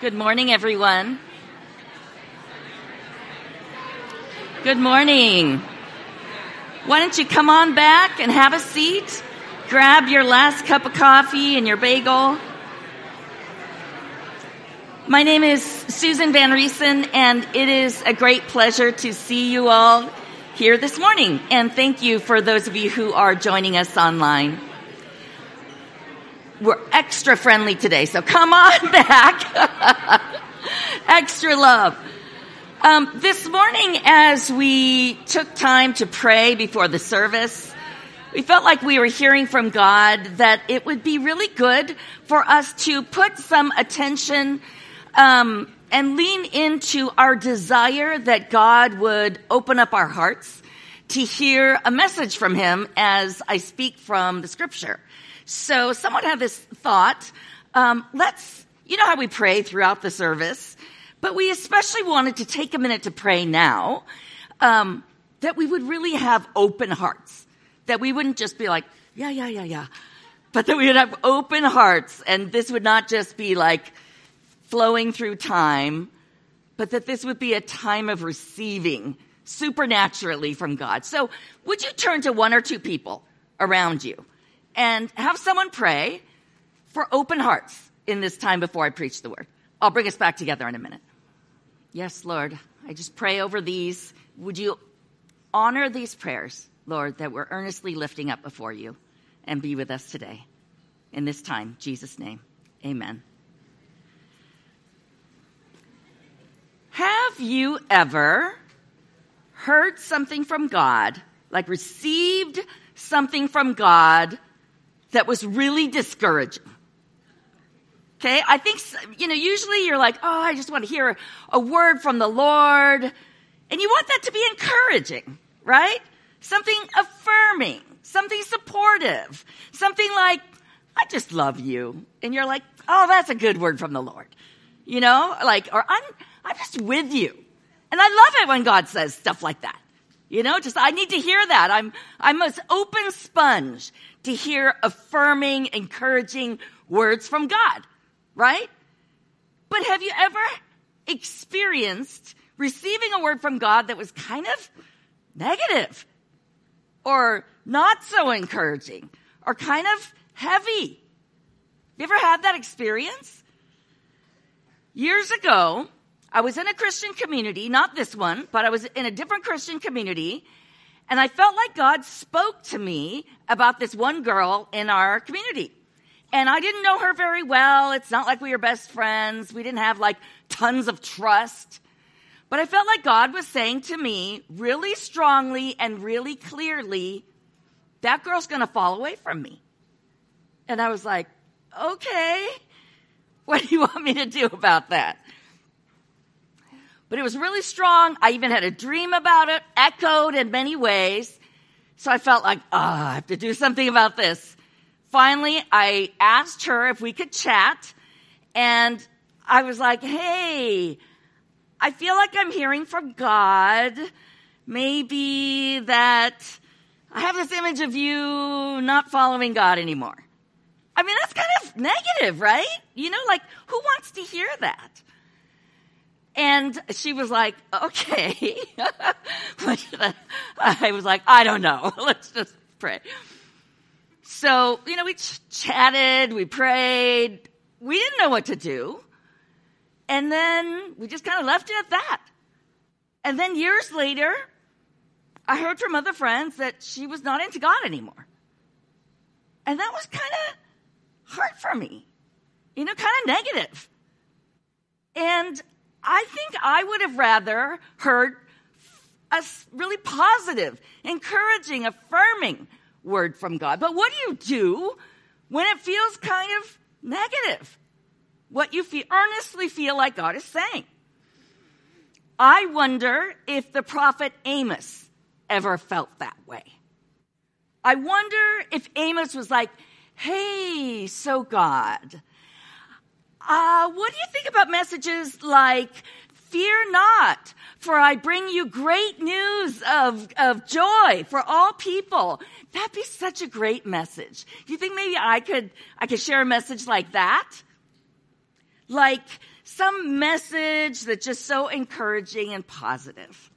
Good morning, everyone. Good morning. Why don't you come on back and have a seat? Grab your last cup of coffee and your bagel. My name is Susan Van Riesen, and it is a great pleasure to see you all here this morning. And thank you for those of you who are joining us online. We're extra friendly today, so come on back. extra love. Um, this morning, as we took time to pray before the service, we felt like we were hearing from God that it would be really good for us to put some attention um, and lean into our desire that God would open up our hearts to hear a message from Him as I speak from the Scripture. So someone had this thought. Um, let's, you know how we pray throughout the service, but we especially wanted to take a minute to pray now, um, that we would really have open hearts, that we wouldn't just be like, yeah, yeah, yeah, yeah, but that we would have open hearts, and this would not just be like flowing through time, but that this would be a time of receiving supernaturally from God. So would you turn to one or two people around you? And have someone pray for open hearts in this time before I preach the word. I'll bring us back together in a minute. Yes, Lord, I just pray over these. Would you honor these prayers, Lord, that we're earnestly lifting up before you and be with us today in this time. Jesus' name, amen. Have you ever heard something from God, like received something from God that was really discouraging. Okay, I think, you know, usually you're like, oh, I just want to hear a word from the Lord. And you want that to be encouraging, right? Something affirming, something supportive, something like, I just love you. And you're like, oh, that's a good word from the Lord. You know, like, or I'm, I'm just with you. And I love it when God says stuff like that. You know, just, I need to hear that. I'm, I'm an open sponge to hear affirming, encouraging words from God, right? But have you ever experienced receiving a word from God that was kind of negative or not so encouraging or kind of heavy? You ever had that experience? Years ago, I was in a Christian community, not this one, but I was in a different Christian community, and I felt like God spoke to me about this one girl in our community. And I didn't know her very well. It's not like we were best friends. We didn't have like tons of trust. But I felt like God was saying to me really strongly and really clearly, that girl's going to fall away from me. And I was like, okay, what do you want me to do about that? But it was really strong. I even had a dream about it, echoed in many ways. So I felt like, oh, I have to do something about this. Finally, I asked her if we could chat and I was like, hey, I feel like I'm hearing from God. Maybe that I have this image of you not following God anymore. I mean, that's kind of negative, right? You know, like who wants to hear that? And she was like, okay. I was like, I don't know. Let's just pray. So, you know, we ch- chatted, we prayed. We didn't know what to do. And then we just kind of left it at that. And then years later, I heard from other friends that she was not into God anymore. And that was kind of hard for me, you know, kind of negative. And I think I would have rather heard a really positive, encouraging, affirming word from God. But what do you do when it feels kind of negative? What you feel, earnestly feel like God is saying. I wonder if the prophet Amos ever felt that way. I wonder if Amos was like, hey, so God, uh, what do you think about messages like, fear not, for I bring you great news of, of joy for all people. That'd be such a great message. Do you think maybe I could, I could share a message like that? like some message that's just so encouraging and positive.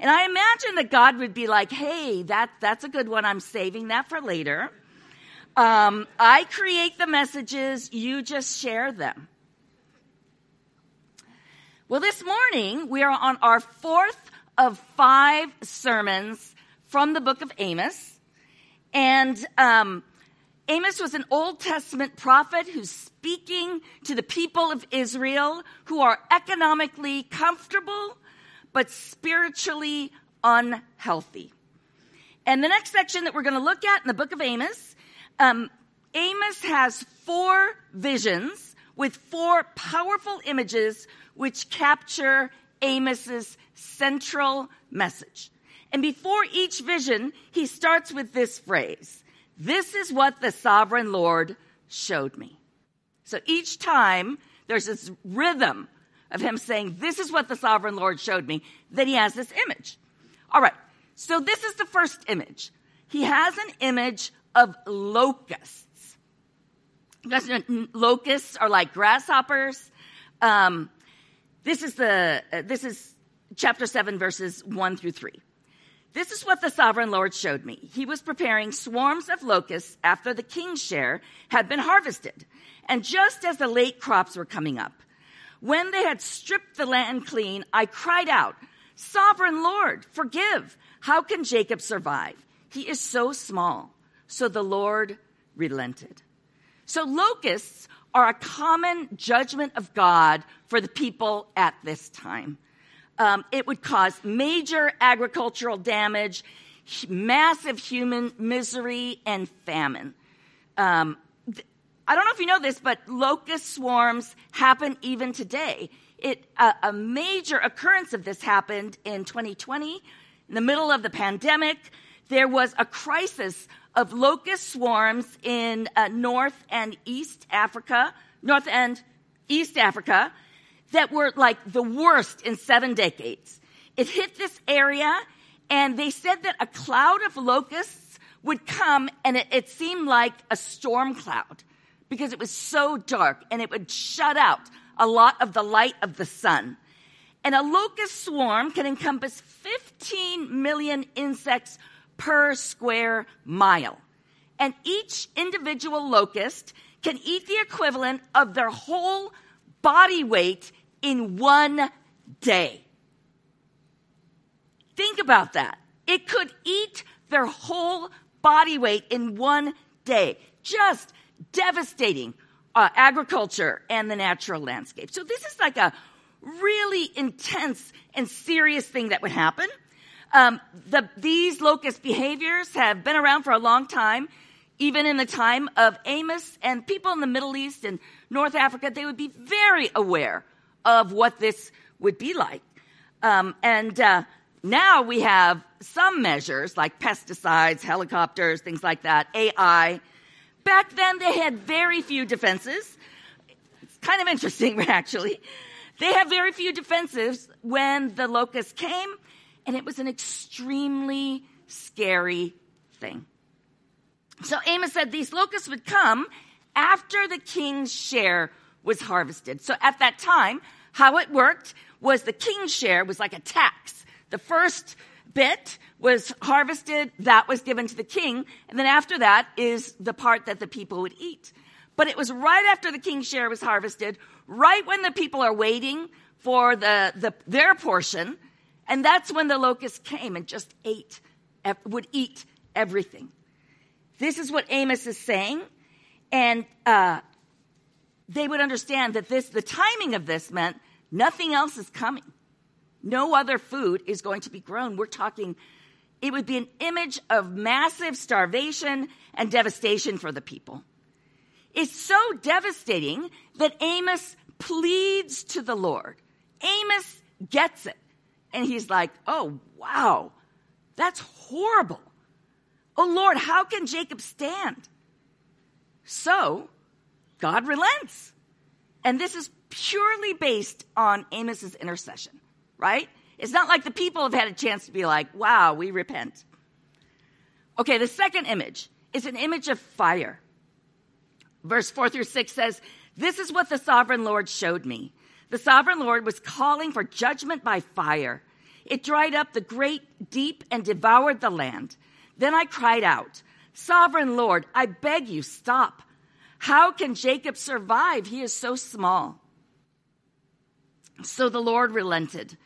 And I imagine that God would be like, hey, that, that's a good one. I'm saving that for later. Um, I create the messages, you just share them. Well, this morning we are on our fourth of five sermons from the book of Amos. And um, Amos was an Old Testament prophet who's speaking to the people of Israel who are economically comfortable but spiritually unhealthy. And the next section that we're going to look at in the book of Amos, um, Amos has four visions with four powerful images which capture Amos's central message. And before each vision, he starts with this phrase. This is what the sovereign Lord showed me. So each time there's this rhythm of him saying, This is what the sovereign Lord showed me. Then he has this image. All right. So this is the first image. He has an image of locusts. Locusts are like grasshoppers. Um, this is the uh, this is chapter seven, verses one through three. This is what the sovereign Lord showed me. He was preparing swarms of locusts after the king's share had been harvested, and just as the late crops were coming up. When they had stripped the land clean, I cried out, Sovereign Lord, forgive. How can Jacob survive? He is so small. So the Lord relented. So locusts are a common judgment of God for the people at this time. Um, it would cause major agricultural damage, massive human misery, and famine. Um, I don't know if you know this, but locust swarms happen even today. It, uh, a major occurrence of this happened in 2020, in the middle of the pandemic. There was a crisis of locust swarms in uh, North and East Africa, North and East Africa, that were like the worst in seven decades. It hit this area, and they said that a cloud of locusts would come, and it, it seemed like a storm cloud because it was so dark and it would shut out a lot of the light of the sun. And a locust swarm can encompass 15 million insects per square mile. And each individual locust can eat the equivalent of their whole body weight in one day. Think about that. It could eat their whole body weight in one day. Just devastating uh, agriculture and the natural landscape. So this is like a really intense and serious thing that would happen. Um, the, these locust behaviors have been around for a long time, even in the time of Amos and people in the Middle East and North Africa. They would be very aware of what this would be like. Um, and uh, now we have some measures like pesticides, helicopters, things like that, AI Back then, they had very few defenses. It's kind of interesting, actually. They had very few defenses when the locust came, and it was an extremely scary thing. So Amos said these locusts would come after the king's share was harvested. So at that time, how it worked was the king's share was like a tax. The first bit was harvested, that was given to the king. And then after that is the part that the people would eat. But it was right after the king's share was harvested, right when the people are waiting for the, the their portion. And that's when the locusts came and just ate, would eat everything. This is what Amos is saying. And uh, they would understand that this, the timing of this meant nothing else is coming. No other food is going to be grown. We're talking it would be an image of massive starvation and devastation for the people. It's so devastating that Amos pleads to the Lord. Amos gets it. And he's like, oh, wow, that's horrible. Oh, Lord, how can Jacob stand? So, God relents. And this is purely based on Amos's intercession, right? It's not like the people have had a chance to be like, wow, we repent. Okay, the second image is an image of fire. Verse 4 through 6 says, This is what the sovereign Lord showed me. The sovereign Lord was calling for judgment by fire. It dried up the great deep and devoured the land. Then I cried out, Sovereign Lord, I beg you, stop. How can Jacob survive? He is so small. So the Lord relented.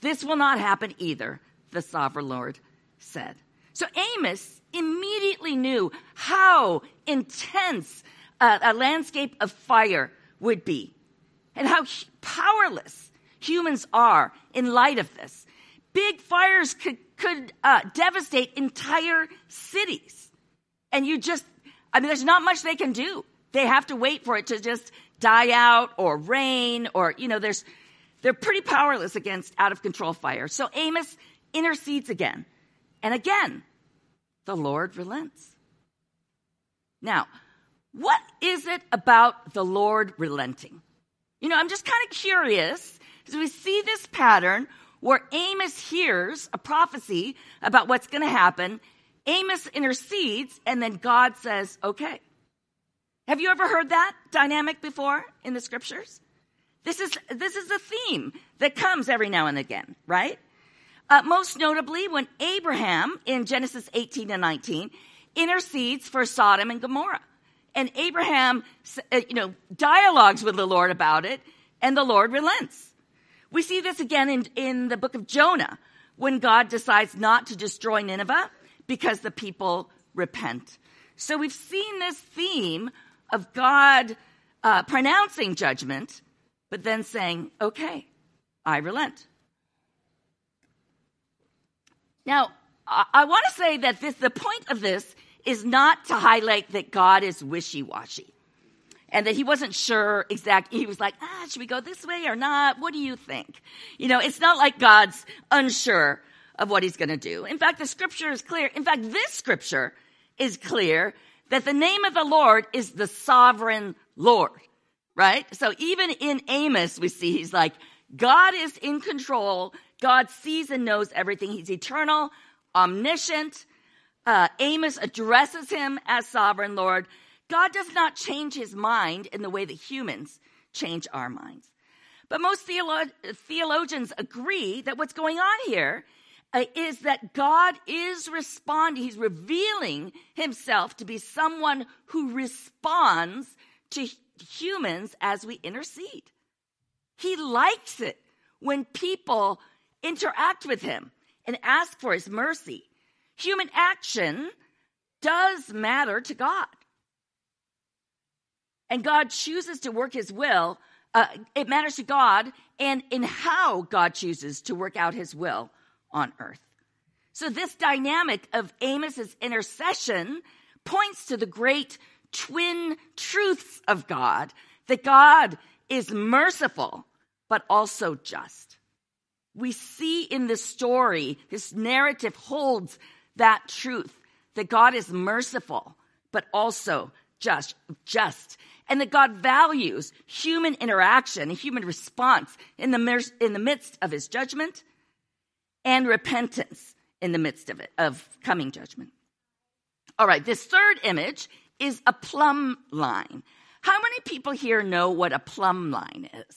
This will not happen either, the sovereign Lord said. So Amos immediately knew how intense a, a landscape of fire would be and how powerless humans are in light of this. Big fires could, could uh, devastate entire cities. And you just, I mean, there's not much they can do. They have to wait for it to just die out or rain or, you know, there's, they're pretty powerless against out of control fire. So Amos intercedes again. And again, the Lord relents. Now, what is it about the Lord relenting? You know, I'm just kind of curious as we see this pattern where Amos hears a prophecy about what's going to happen. Amos intercedes, and then God says, okay. Have you ever heard that dynamic before in the scriptures? This is, this is a theme that comes every now and again, right? Uh, most notably, when Abraham in Genesis 18 and 19 intercedes for Sodom and Gomorrah. And Abraham, uh, you know, dialogues with the Lord about it, and the Lord relents. We see this again in, in the book of Jonah, when God decides not to destroy Nineveh because the people repent. So we've seen this theme of God uh, pronouncing judgment, but then saying, okay, I relent. Now, I, I want to say that this, the point of this is not to highlight that God is wishy-washy and that he wasn't sure exactly. He was like, ah, should we go this way or not? What do you think? You know, it's not like God's unsure of what he's going to do. In fact, the scripture is clear. In fact, this scripture is clear that the name of the Lord is the sovereign Lord, right? So even in Amos, we see he's like, God is in control. God sees and knows everything. He's eternal, omniscient, uh, Amos addresses him as sovereign Lord. God does not change his mind in the way that humans change our minds. But most theolo- theologians agree that what's going on here uh, is that God is responding. He's revealing himself to be someone who responds to humans as we intercede. He likes it when people interact with him and ask for his mercy human action does matter to God. And God chooses to work his will. Uh, it matters to God and in how God chooses to work out his will on earth. So this dynamic of Amos's intercession points to the great twin truths of God that God is merciful, but also just. We see in this story, this narrative holds that truth that God is merciful, but also just, just, and that God values human interaction, human response in the, in the midst of his judgment and repentance in the midst of it, of coming judgment. All right, this third image is a plumb line. How many people here know what a plumb line is?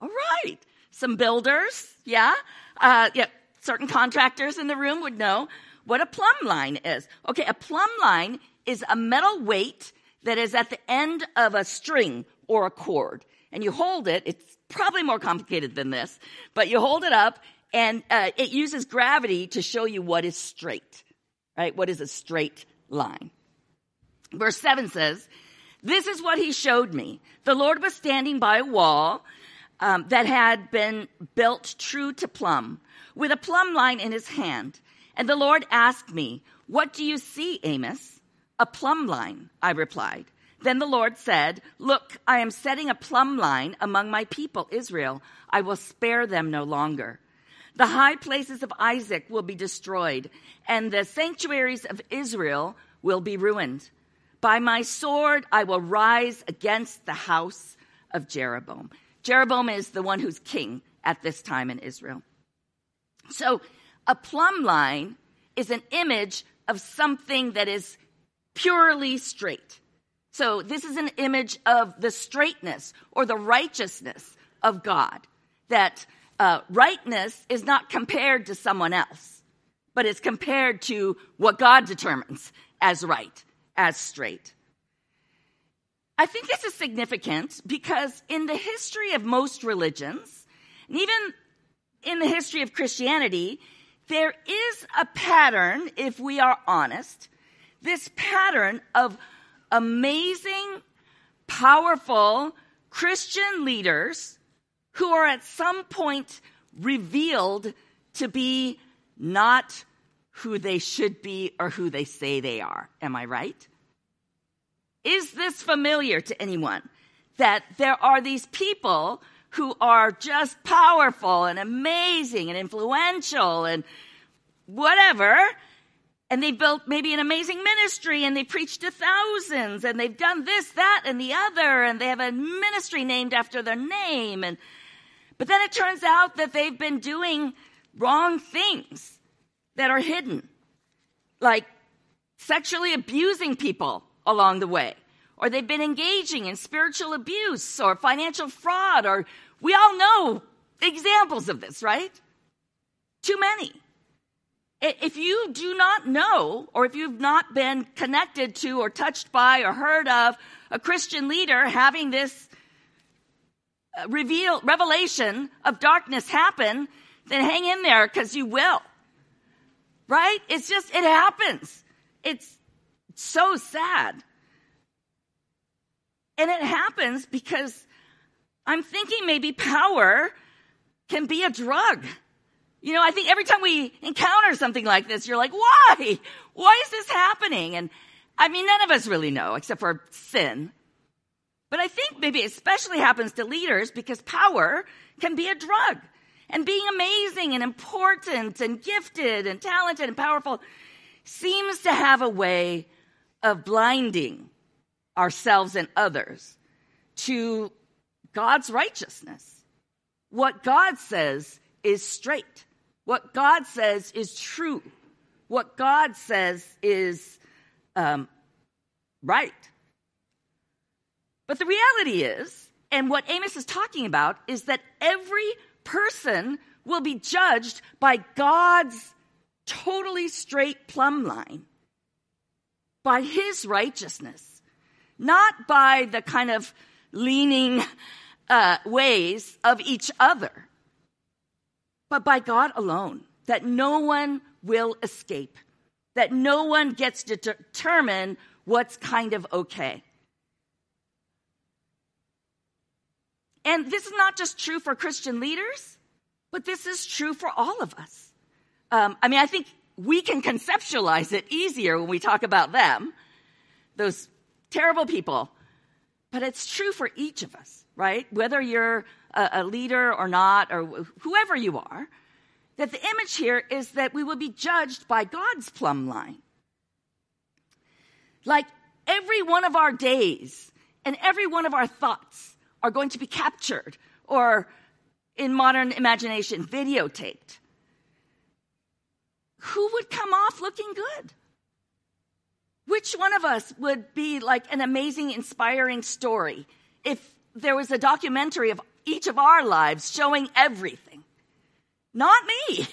All right, some builders, yeah, uh, yeah, certain contractors in the room would know what a plumb line is. Okay, a plumb line is a metal weight that is at the end of a string or a cord. And you hold it, it's probably more complicated than this, but you hold it up and uh, it uses gravity to show you what is straight, right? What is a straight line. Verse 7 says, This is what he showed me. The Lord was standing by a wall um, that had been built true to plumb, with a plumb line in his hand. And the Lord asked me, What do you see, Amos? A plumb line, I replied. Then the Lord said, Look, I am setting a plumb line among my people, Israel. I will spare them no longer. The high places of Isaac will be destroyed, and the sanctuaries of Israel will be ruined. By my sword I will rise against the house of Jeroboam. Jeroboam is the one who's king at this time in Israel. So a plumb line is an image of something that is purely straight. So this is an image of the straightness or the righteousness of God. That uh, rightness is not compared to someone else, but it's compared to what God determines as right, as straight. I think this is significant because in the history of most religions, and even in the history of Christianity, there is a pattern, if we are honest, this pattern of amazing, powerful Christian leaders who are at some point revealed to be not who they should be or who they say they are. Am I right? Is this familiar to anyone? That there are these people who are just powerful and amazing and influential and whatever. And they built maybe an amazing ministry and they preached to thousands and they've done this, that, and the other. And they have a ministry named after their name. And, but then it turns out that they've been doing wrong things that are hidden, like sexually abusing people along the way, or they've been engaging in spiritual abuse or financial fraud, or we all know examples of this, right? Too many. If you do not know, or if you've not been connected to, or touched by, or heard of a Christian leader having this uh, reveal, revelation of darkness happen, then hang in there because you will. Right? It's just, it happens. It's so sad. And it happens because I'm thinking maybe power can be a drug. You know, I think every time we encounter something like this, you're like, why? Why is this happening? And I mean, none of us really know except for sin. But I think maybe it especially happens to leaders because power can be a drug. And being amazing and important and gifted and talented and powerful seems to have a way of blinding ourselves and others to God's righteousness. What God says is straight. What God says is true. What God says is um, right. But the reality is, and what Amos is talking about, is that every person will be judged by God's totally straight plumb line, by his righteousness, not by the kind of leaning uh, ways of each other but by God alone, that no one will escape, that no one gets to determine what's kind of okay. And this is not just true for Christian leaders, but this is true for all of us. Um, I mean, I think we can conceptualize it easier when we talk about them, those terrible people. But it's true for each of us, right? Whether you're a, a leader or not, or whoever you are, that the image here is that we will be judged by God's plumb line. Like every one of our days and every one of our thoughts are going to be captured or, in modern imagination, videotaped. Who would come off looking good? Which one of us would be like an amazing, inspiring story if there was a documentary of each of our lives showing everything. Not me.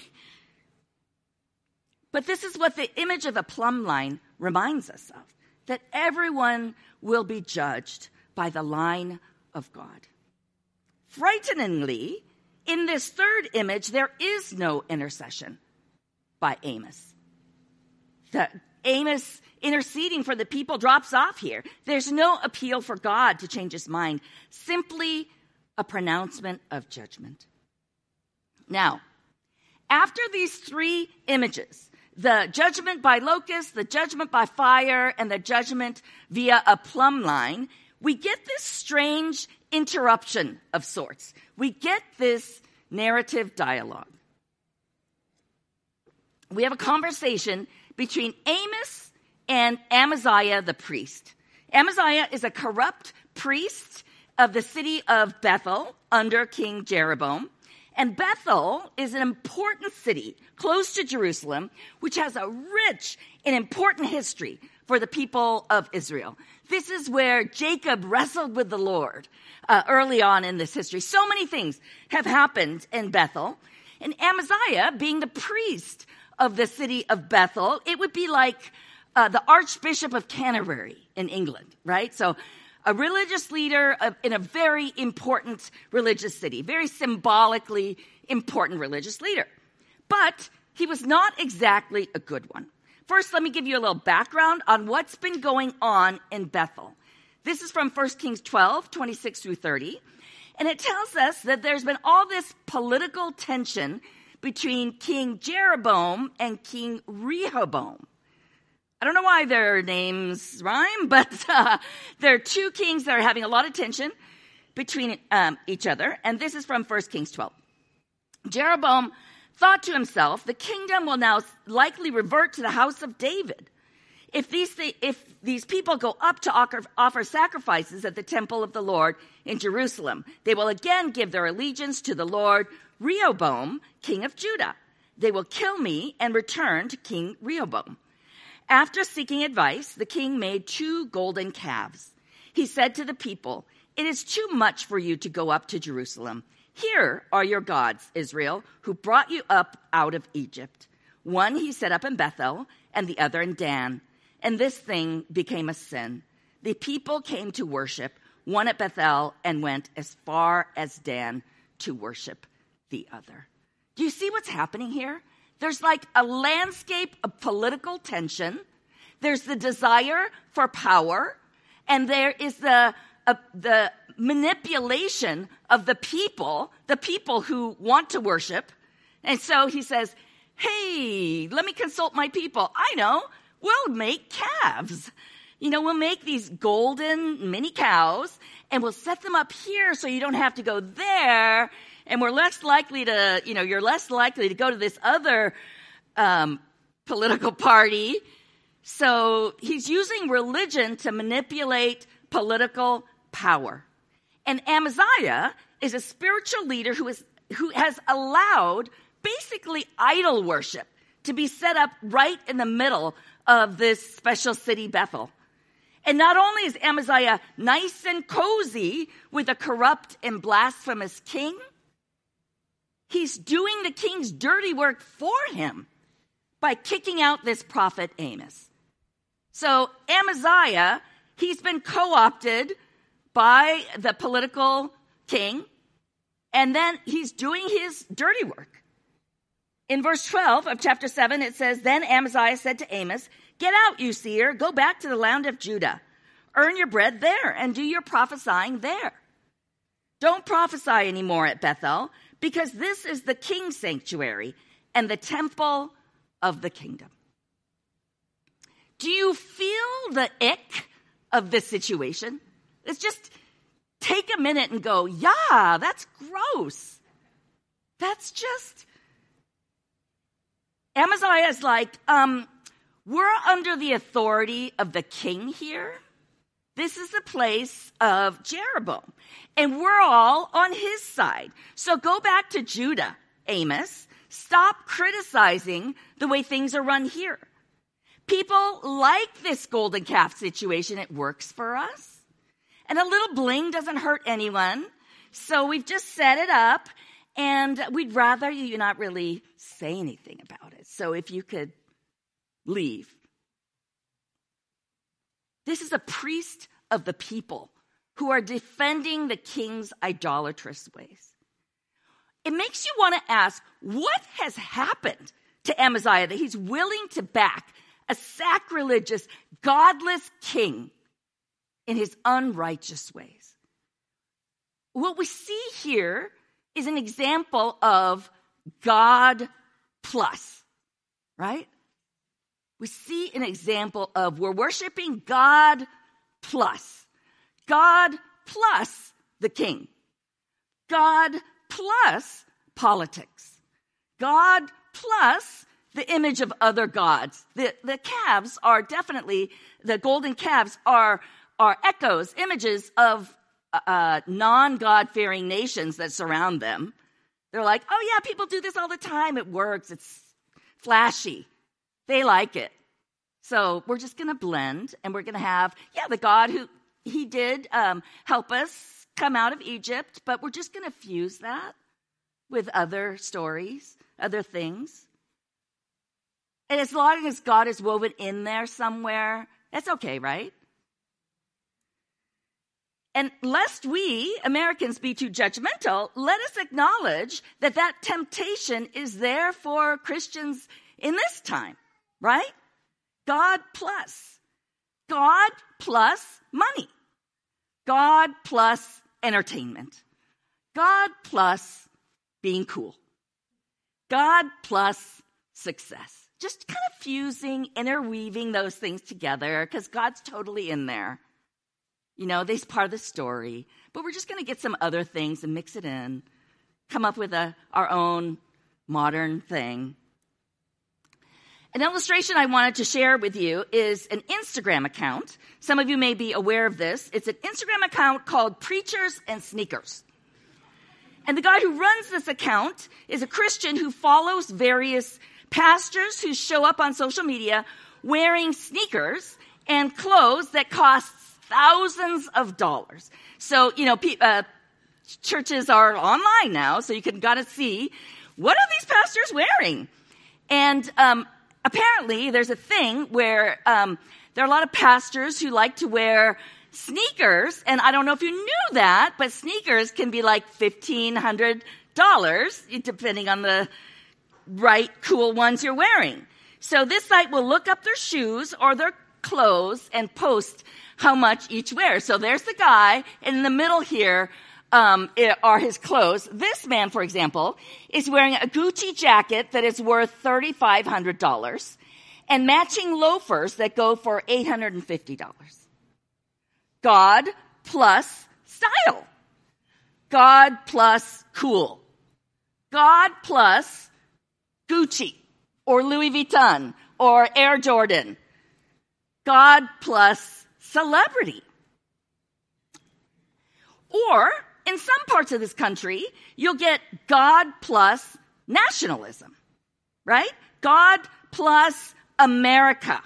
But this is what the image of a plumb line reminds us of that everyone will be judged by the line of God. Frighteningly, in this third image, there is no intercession by Amos. The Amos interceding for the people drops off here. There's no appeal for God to change his mind, simply a pronouncement of judgment. Now, after these three images, the judgment by locust, the judgment by fire, and the judgment via a plumb line, we get this strange interruption of sorts. We get this narrative dialogue. We have a conversation between Amos and Amaziah the priest. Amaziah is a corrupt priest of the city of Bethel under King Jeroboam. And Bethel is an important city close to Jerusalem, which has a rich and important history, for the people of Israel. This is where Jacob wrestled with the Lord uh, early on in this history. So many things have happened in Bethel. And Amaziah, being the priest of the city of Bethel, it would be like uh, the Archbishop of Canterbury in England, right? So a religious leader of, in a very important religious city, very symbolically important religious leader. But he was not exactly a good one. First, let me give you a little background on what's been going on in Bethel. This is from 1 Kings 12, 26 through 30. And it tells us that there's been all this political tension between King Jeroboam and King Rehoboam. I don't know why their names rhyme, but uh, there are two kings that are having a lot of tension between um, each other. And this is from 1 Kings 12. Jeroboam thought to himself, the kingdom will now likely revert to the house of David. If these, th- if these people go up to offer sacrifices at the temple of the Lord in Jerusalem, they will again give their allegiance to the Lord Rehoboam, king of Judah. They will kill me and return to King Rehoboam. After seeking advice, the king made two golden calves. He said to the people, It is too much for you to go up to Jerusalem. Here are your gods, Israel, who brought you up out of Egypt. One he set up in Bethel, and the other in Dan. And this thing became a sin. The people came to worship, one at Bethel, and went as far as Dan to worship the other. Do you see what's happening here? There's like a landscape of political tension. There's the desire for power, and there is the uh, the manipulation of the people, the people who want to worship. And so he says, Hey, let me consult my people. I know, we'll make calves. You know, we'll make these golden mini cows and we'll set them up here so you don't have to go there. And we're less likely to, you know, you're less likely to go to this other um, political party. So he's using religion to manipulate political power. And Amaziah is a spiritual leader who, is, who has allowed basically idol worship to be set up right in the middle of this special city, Bethel. And not only is Amaziah nice and cozy with a corrupt and blasphemous king, he's doing the king's dirty work for him by kicking out this prophet Amos. So Amaziah, he's been co-opted by the political king, and then he's doing his dirty work. In verse 12 of chapter 7, it says, Then Amaziah said to Amos, Get out, you seer, go back to the land of Judah. Earn your bread there and do your prophesying there. Don't prophesy anymore at Bethel, because this is the king's sanctuary and the temple of the kingdom. Do you feel the ick of this situation? It's just take a minute and go, yeah, that's gross. That's just. Amaziah is like, um, we're under the authority of the king here. This is the place of Jeroboam. And we're all on his side. So go back to Judah, Amos. Stop criticizing the way things are run here. People like this golden calf situation. It works for us. And a little bling doesn't hurt anyone. So we've just set it up and we'd rather you not really say anything about it. So if you could leave. This is a priest of the people who are defending the king's idolatrous ways. It makes you want to ask what has happened to Amaziah that he's willing to back a sacrilegious, godless king in his unrighteous ways. What we see here is an example of God plus, right? We see an example of we're worshiping God plus, God plus the king, God plus politics, God plus the image of other gods. The, the calves are definitely, the golden calves are are echoes, images of uh, uh non God fearing nations that surround them. They're like, oh, yeah, people do this all the time. It works. It's flashy. They like it. So we're just going to blend and we're going to have, yeah, the God who he did um, help us come out of Egypt, but we're just going to fuse that with other stories, other things. And as long as God is woven in there somewhere, that's okay, right? And lest we, Americans, be too judgmental, let us acknowledge that that temptation is there for Christians in this time, right? God plus. God plus money. God plus entertainment. God plus being cool. God plus success. Just kind of fusing, interweaving those things together because God's totally in there. You know, they's part of the story. But we're just going to get some other things and mix it in, come up with a, our own modern thing. An illustration I wanted to share with you is an Instagram account. Some of you may be aware of this. It's an Instagram account called Preachers and Sneakers. And the guy who runs this account is a Christian who follows various pastors who show up on social media wearing sneakers and clothes that cost thousands of dollars. So, you know, uh, churches are online now, so you can gotta see what are these pastors wearing? And um, apparently, there's a thing where um, there are a lot of pastors who like to wear sneakers, and I don't know if you knew that, but sneakers can be like fifteen hundred dollars, depending on the right cool ones you're wearing. So this site will look up their shoes or their clothes and post how much each wears. So there's the guy, in the middle here um, are his clothes. This man, for example, is wearing a Gucci jacket that is worth $3,500 and matching loafers that go for $850. God plus style. God plus cool. God plus Gucci or Louis Vuitton or Air Jordan. God plus celebrity. Or in some parts of this country, you'll get God plus nationalism, right? God plus America.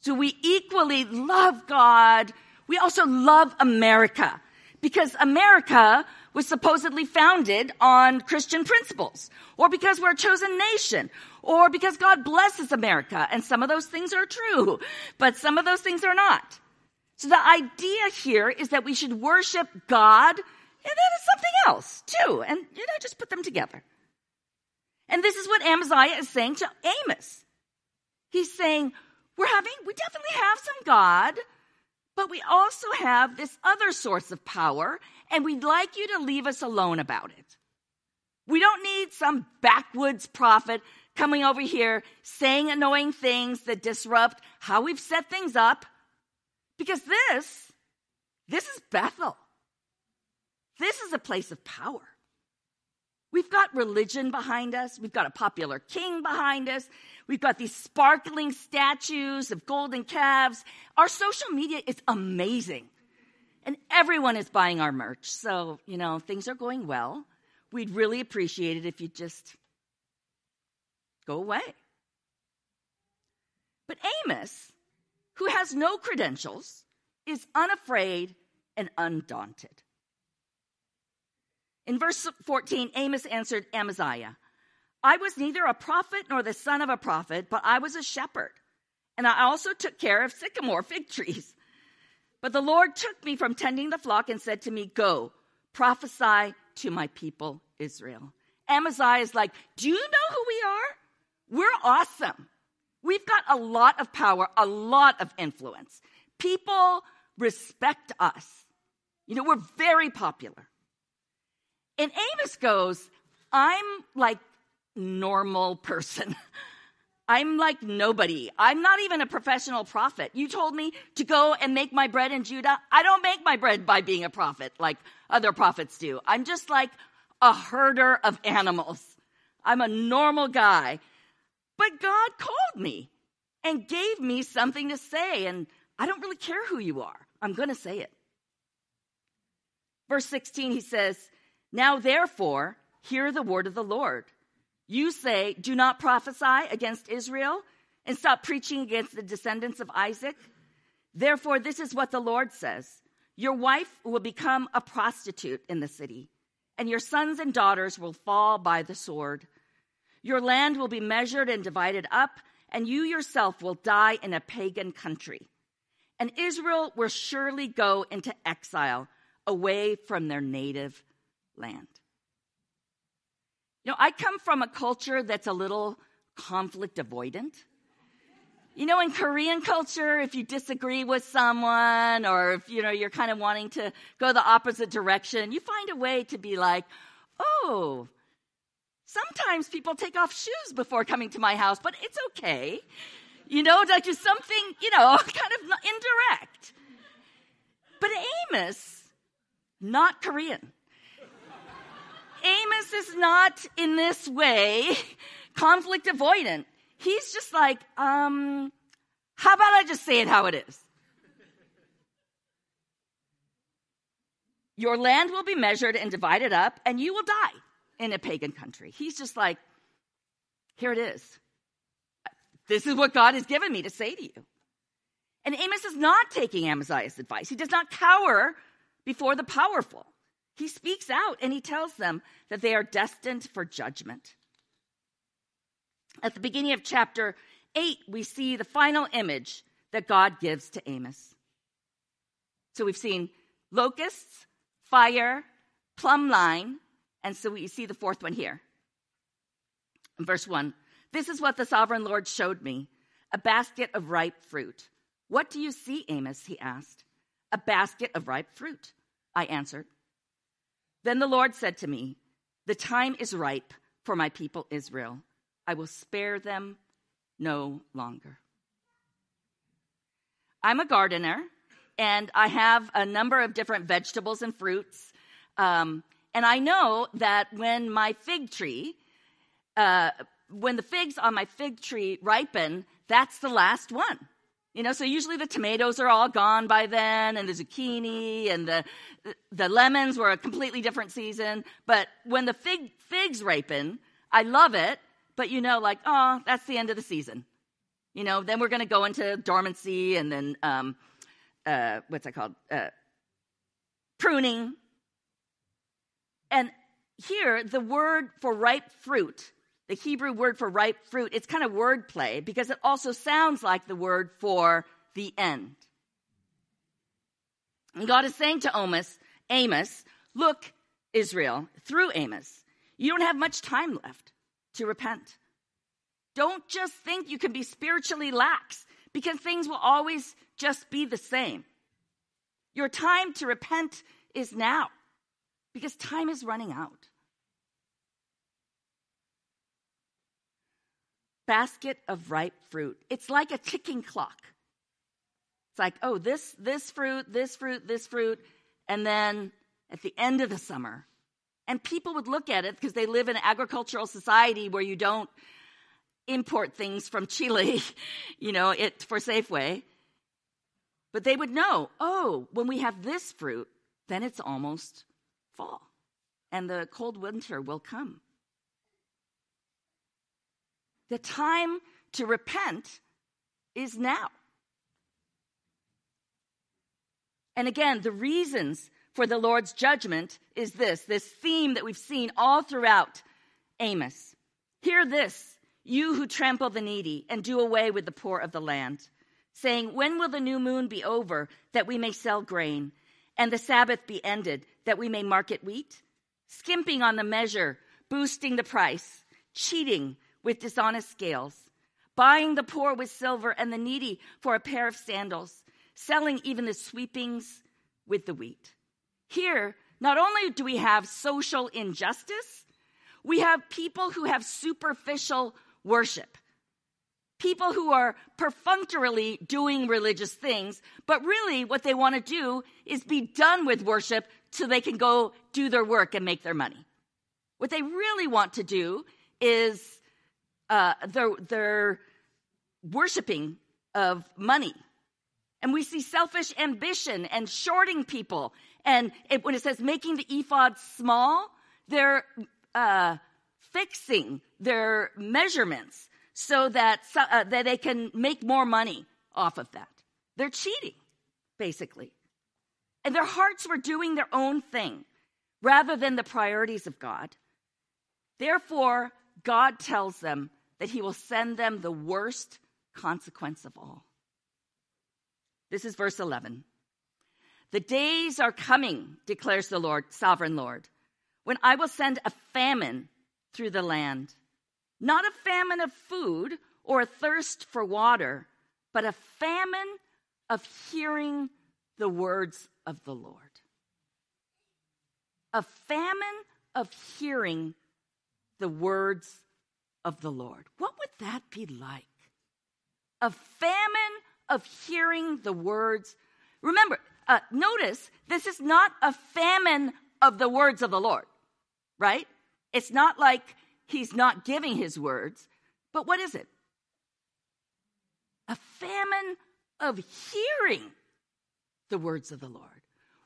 So we equally love God. We also love America because America was supposedly founded on Christian principles, or because we're a chosen nation, or because God blesses America. And some of those things are true, but some of those things are not. So the idea here is that we should worship God and then it's something else too. And, you know, just put them together. And this is what Amaziah is saying to Amos. He's saying, we're having, we definitely have some God, but we also have this other source of power, and we'd like you to leave us alone about it. We don't need some backwoods prophet coming over here saying annoying things that disrupt how we've set things up. Because this, this is Bethel. This is a place of power. We've got religion behind us. We've got a popular king behind us. We've got these sparkling statues of golden calves. Our social media is amazing. And everyone is buying our merch. So, you know, things are going well. We'd really appreciate it if you just go away. But Amos who has no credentials, is unafraid and undaunted. In verse 14, Amos answered Amaziah, I was neither a prophet nor the son of a prophet, but I was a shepherd. And I also took care of sycamore fig trees. But the Lord took me from tending the flock and said to me, Go, prophesy to my people Israel. Amaziah is like, Do you know who we are? We're awesome. We've got a lot of power, a lot of influence. People respect us. You know, we're very popular. And Amos goes, I'm like normal person. I'm like nobody. I'm not even a professional prophet. You told me to go and make my bread in Judah. I don't make my bread by being a prophet like other prophets do. I'm just like a herder of animals. I'm a normal guy. But God called me and gave me something to say, and I don't really care who you are. I'm going to say it. Verse 16, he says, Now therefore, hear the word of the Lord. You say, Do not prophesy against Israel. and stop preaching against the descendants of Isaac? Therefore, this is what the Lord says Your wife will become a prostitute in the city, and your sons and daughters will fall by the sword. Your land will be measured and divided up, and you yourself will die in a pagan country. And Israel will surely go into exile away from their native land. You know, I come from a culture that's a little conflict avoidant. You know, in Korean culture, if you disagree with someone or if, you know, you're kind of wanting to go the opposite direction, you find a way to be like, oh, sometimes people take off shoes before coming to my house, but it's okay. You know, like just something, you know, kind of indirect. But Amos, not Korean. Amos is not in this way conflict avoidant. He's just like, um, how about I just say it how it is? Your land will be measured and divided up, and you will die in a pagan country. He's just like, here it is. This is what God has given me to say to you. And Amos is not taking Amaziah's advice. He does not cower before the powerful. He speaks out and he tells them that they are destined for judgment. At the beginning of chapter 8, we see the final image that God gives to Amos. So we've seen locusts, fire, plumb line, and so we see the fourth one here. In verse 1 This is what the sovereign Lord showed me a basket of ripe fruit. What do you see, Amos? He asked. A basket of ripe fruit, I answered. Then the Lord said to me, The time is ripe for my people Israel. I will spare them no longer. I'm a gardener, and I have a number of different vegetables and fruits. Um, and I know that when my fig tree, uh, when the figs on my fig tree ripen, that's the last one. You know, so usually the tomatoes are all gone by then, and the zucchini and the the lemons were a completely different season. But when the fig figs ripen, I love it. But you know, like, oh, that's the end of the season. You know, then we're going to go into dormancy, and then um, uh, what's that called? Uh, pruning. And here, the word for ripe fruit the Hebrew word for ripe fruit, it's kind of wordplay because it also sounds like the word for the end. And God is saying to Amos, Amos, look, Israel, through Amos, you don't have much time left to repent. Don't just think you can be spiritually lax because things will always just be the same. Your time to repent is now because time is running out. Basket of ripe fruit. It's like a ticking clock. It's like, oh, this, this fruit, this fruit, this fruit, and then at the end of the summer. And people would look at it because they live in an agricultural society where you don't import things from Chile, you know, it for Safeway. But they would know, oh, when we have this fruit, then it's almost fall. And the cold winter will come. The time to repent is now. And again, the reasons for the Lord's judgment is this this theme that we've seen all throughout Amos. Hear this, you who trample the needy and do away with the poor of the land, saying, When will the new moon be over that we may sell grain, and the Sabbath be ended that we may market wheat? Skimping on the measure, boosting the price, cheating with dishonest scales, buying the poor with silver and the needy for a pair of sandals, selling even the sweepings with the wheat. Here, not only do we have social injustice, we have people who have superficial worship. People who are perfunctorily doing religious things, but really what they want to do is be done with worship so they can go do their work and make their money. What they really want to do is uh, their, their worshiping of money. And we see selfish ambition and shorting people. And it, when it says making the ephah small, they're uh, fixing their measurements so that, uh, that they can make more money off of that. They're cheating, basically. And their hearts were doing their own thing rather than the priorities of God. Therefore, God tells them that He will send them the worst consequence of all. This is verse 11. The days are coming, declares the Lord, sovereign Lord, when I will send a famine through the land. Not a famine of food or a thirst for water, but a famine of hearing the words of the Lord. A famine of hearing the words of the Lord. What would that be like? A famine of hearing the words. Remember, uh, notice this is not a famine of the words of the Lord, right? It's not like he's not giving his words, but what is it? A famine of hearing the words of the Lord.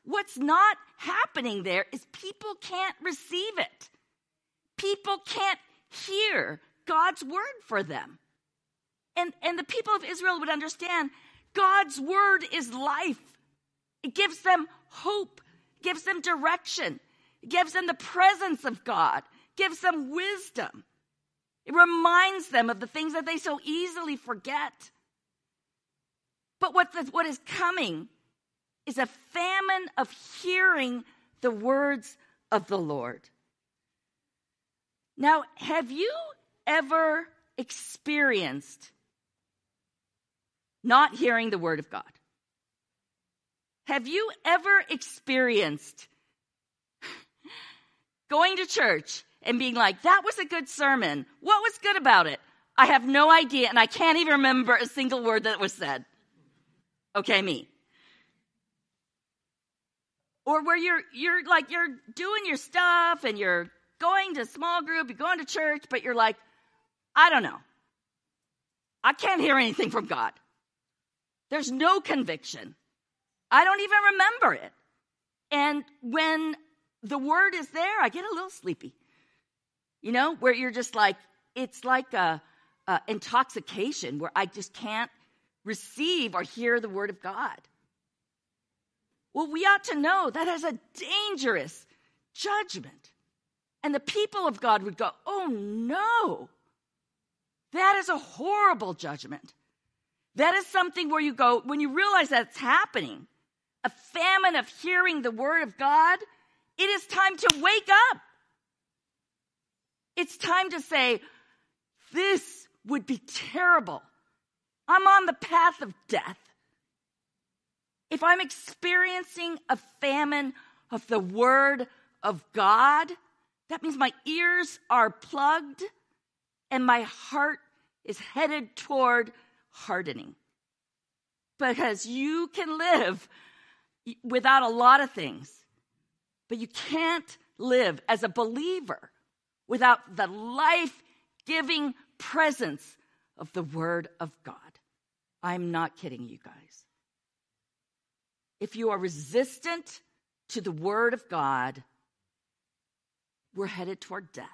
What's not happening there is people can't receive it. People can't hear God's word for them. And, and the people of Israel would understand God's word is life. It gives them hope, gives them direction, gives them the presence of God, gives them wisdom. It reminds them of the things that they so easily forget. But what, the, what is coming is a famine of hearing the words of the Lord. Now, have you ever experienced not hearing the word of God? Have you ever experienced going to church and being like, that was a good sermon. What was good about it? I have no idea, and I can't even remember a single word that was said. Okay, me. Or where you're you're like you're doing your stuff and you're going to small group, you're going to church, but you're like, I don't know. I can't hear anything from God. There's no conviction. I don't even remember it. And when the word is there, I get a little sleepy. You know, where you're just like, it's like a, a intoxication where I just can't receive or hear the word of God. Well, we ought to know that is a dangerous judgment. And the people of God would go, oh no, that is a horrible judgment. That is something where you go, when you realize that's happening, a famine of hearing the word of God, it is time to wake up. It's time to say, this would be terrible. I'm on the path of death. If I'm experiencing a famine of the word of God, that means my ears are plugged and my heart is headed toward hardening. Because you can live without a lot of things, but you can't live as a believer without the life giving presence of the Word of God. I'm not kidding you guys. If you are resistant to the Word of God, we're headed toward death.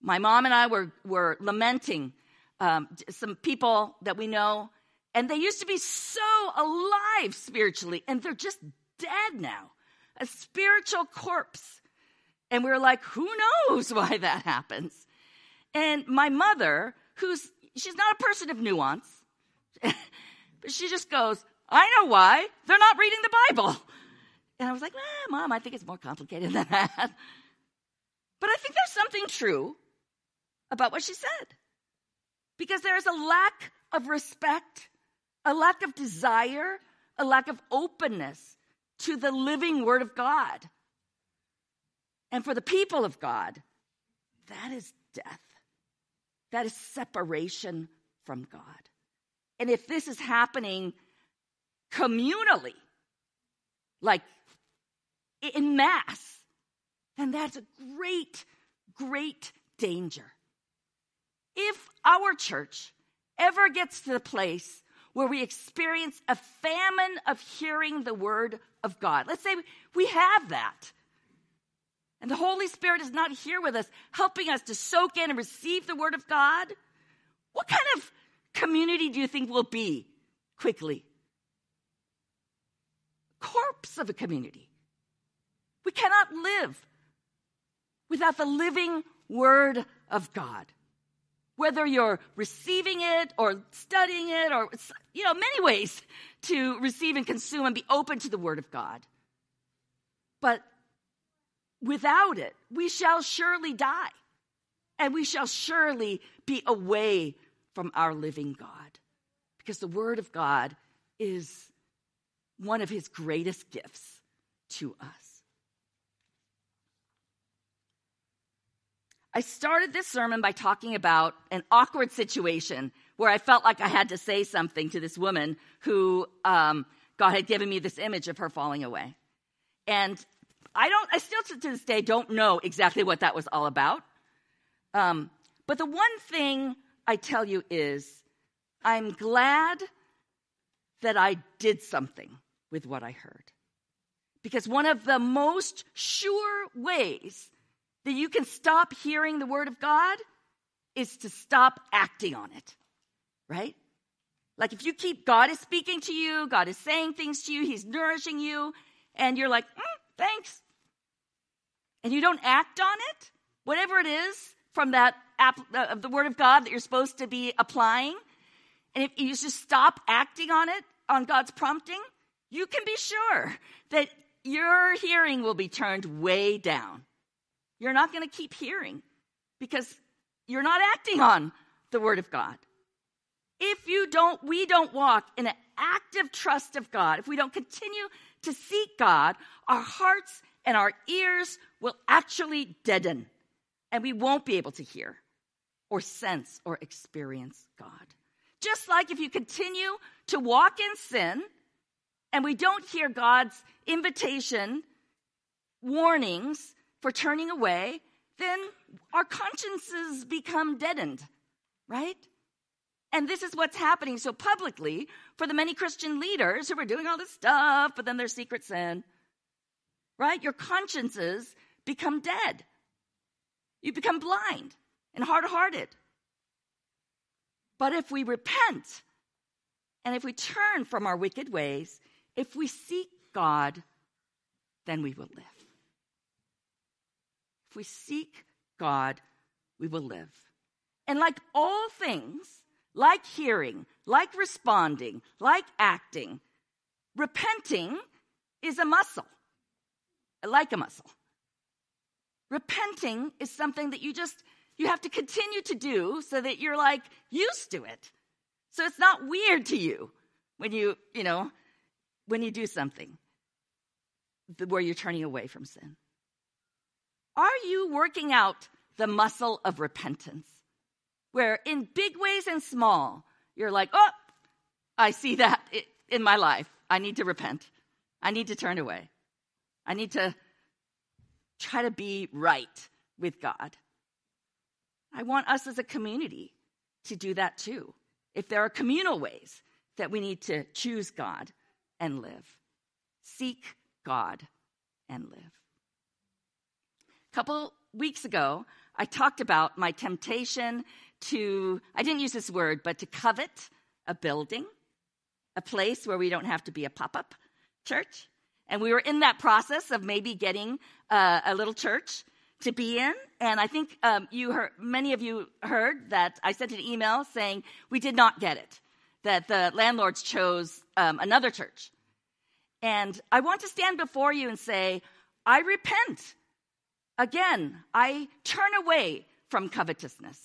My mom and I were, were lamenting um, some people that we know, and they used to be so alive spiritually, and they're just dead now, a spiritual corpse. And we were like, who knows why that happens? And my mother, who's, she's not a person of nuance, but she just goes, I know why. They're not reading the Bible. And I was like, eh, Mom, I think it's more complicated than that. But I think there's something true about what she said. Because there is a lack of respect, a lack of desire, a lack of openness to the living Word of God. And for the people of God, that is death. That is separation from God. And if this is happening communally, like in mass, then that's a great, great danger. If our church ever gets to the place where we experience a famine of hearing the word of God, let's say we have that. and the Holy Spirit is not here with us, helping us to soak in and receive the Word of God, what kind of community do you think we'll be quickly? Corpse of a community. We cannot live without the living Word of God. Whether you're receiving it or studying it or, you know, many ways to receive and consume and be open to the Word of God. But without it, we shall surely die. And we shall surely be away from our living God. Because the Word of God is one of His greatest gifts to us. I started this sermon by talking about an awkward situation where I felt like I had to say something to this woman who um, God had given me this image of her falling away. And I don't, I still to this day don't know exactly what that was all about. Um, but the one thing I tell you is I'm glad that I did something with what I heard. Because one of the most sure ways that you can stop hearing the word of God is to stop acting on it. Right? Like if you keep, God is speaking to you, God is saying things to you, He's nourishing you, and you're like, mm, thanks. And you don't act on it, whatever it is from that app, uh, of the word of God that you're supposed to be applying. And if you just stop acting on it, on God's prompting, you can be sure that your hearing will be turned way down. You're not going to keep hearing because you're not acting on the word of God. If you don't, we don't walk in an active trust of God, if we don't continue to seek God, our hearts and our ears will actually deaden and we won't be able to hear or sense or experience God. Just like if you continue to walk in sin and we don't hear God's invitation, warnings for turning away, then our consciences become deadened, right? And this is what's happening so publicly for the many Christian leaders who are doing all this stuff, but then their secret sin, right? Your consciences become dead. You become blind and hard hearted. But if we repent and if we turn from our wicked ways, if we seek God, then we will live. If we seek God, we will live. And like all things, like hearing, like responding, like acting, repenting is a muscle, like a muscle. Repenting is something that you just, you have to continue to do so that you're like used to it. So it's not weird to you when you, you know, when you do something where you're turning away from sin. Are you working out the muscle of repentance? Where in big ways and small, you're like, oh, I see that in my life. I need to repent. I need to turn away. I need to try to be right with God. I want us as a community to do that too. If there are communal ways that we need to choose God and live, seek God and live. A couple weeks ago, I talked about my temptation to, I didn't use this word, but to covet a building, a place where we don't have to be a pop up church. And we were in that process of maybe getting uh, a little church to be in. And I think um, you heard, many of you heard that I sent an email saying we did not get it, that the landlords chose um, another church. And I want to stand before you and say, I repent. Again, I turn away from covetousness.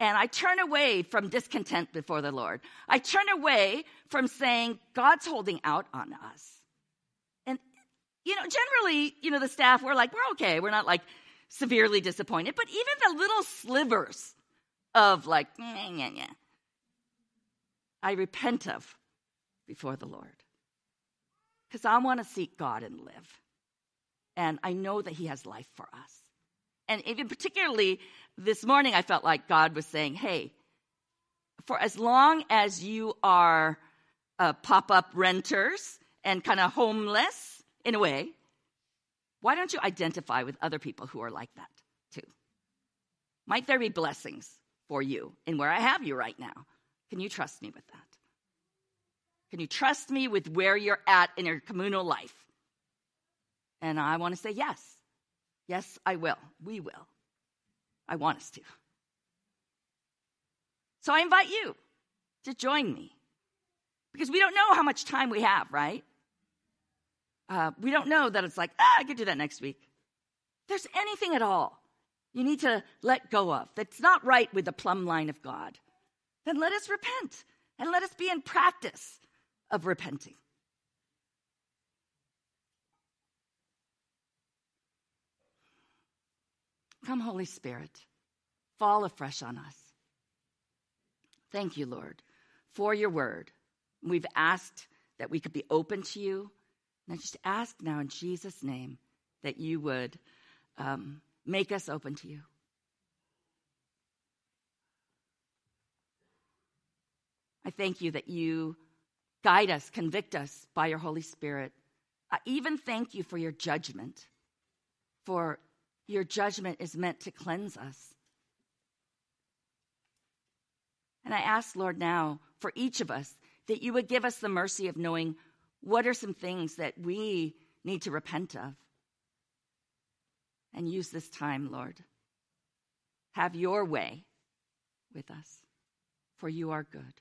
And I turn away from discontent before the Lord. I turn away from saying, God's holding out on us And, you know, generally, you know, the staff, we're like, we're okay. We're not like severely disappointed, but even the little slivers of like, yeah, yeah, yeah, I repent of before the Lord. Because I want to seek God and live. And I know that He has life for us. And even particularly this morning, I felt like God was saying, hey, for as long as you are uh, pop up renters and kind of homeless, in a way. Why don't you identify with other people who are like that too? Might there be blessings for you in where I have you right now? Can you trust me with that? Can you trust me with where you're at in your communal life? And I want to say yes. Yes, I will. We will. I want us to. So I invite you to join me because we don't know how much time we have, right? Uh, we don't know that it's like, ah, I could do that next week. If there's anything at all you need to let go of that's not right with the plumb line of God, then let us repent and let us be in practice of repenting. Come, Holy Spirit, fall afresh on us. Thank you, Lord, for your word. We've asked that we could be open to you. And I just ask now in Jesus' name that you would um, make us open to you. I thank you that you guide us, convict us by your Holy Spirit. I even thank you for your judgment, for your judgment is meant to cleanse us. And I ask, Lord, now for each of us that you would give us the mercy of knowing what are some things that we need to repent of. And use this time, Lord. Have your way with us, for you are good.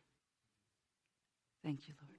Thank you, Lord.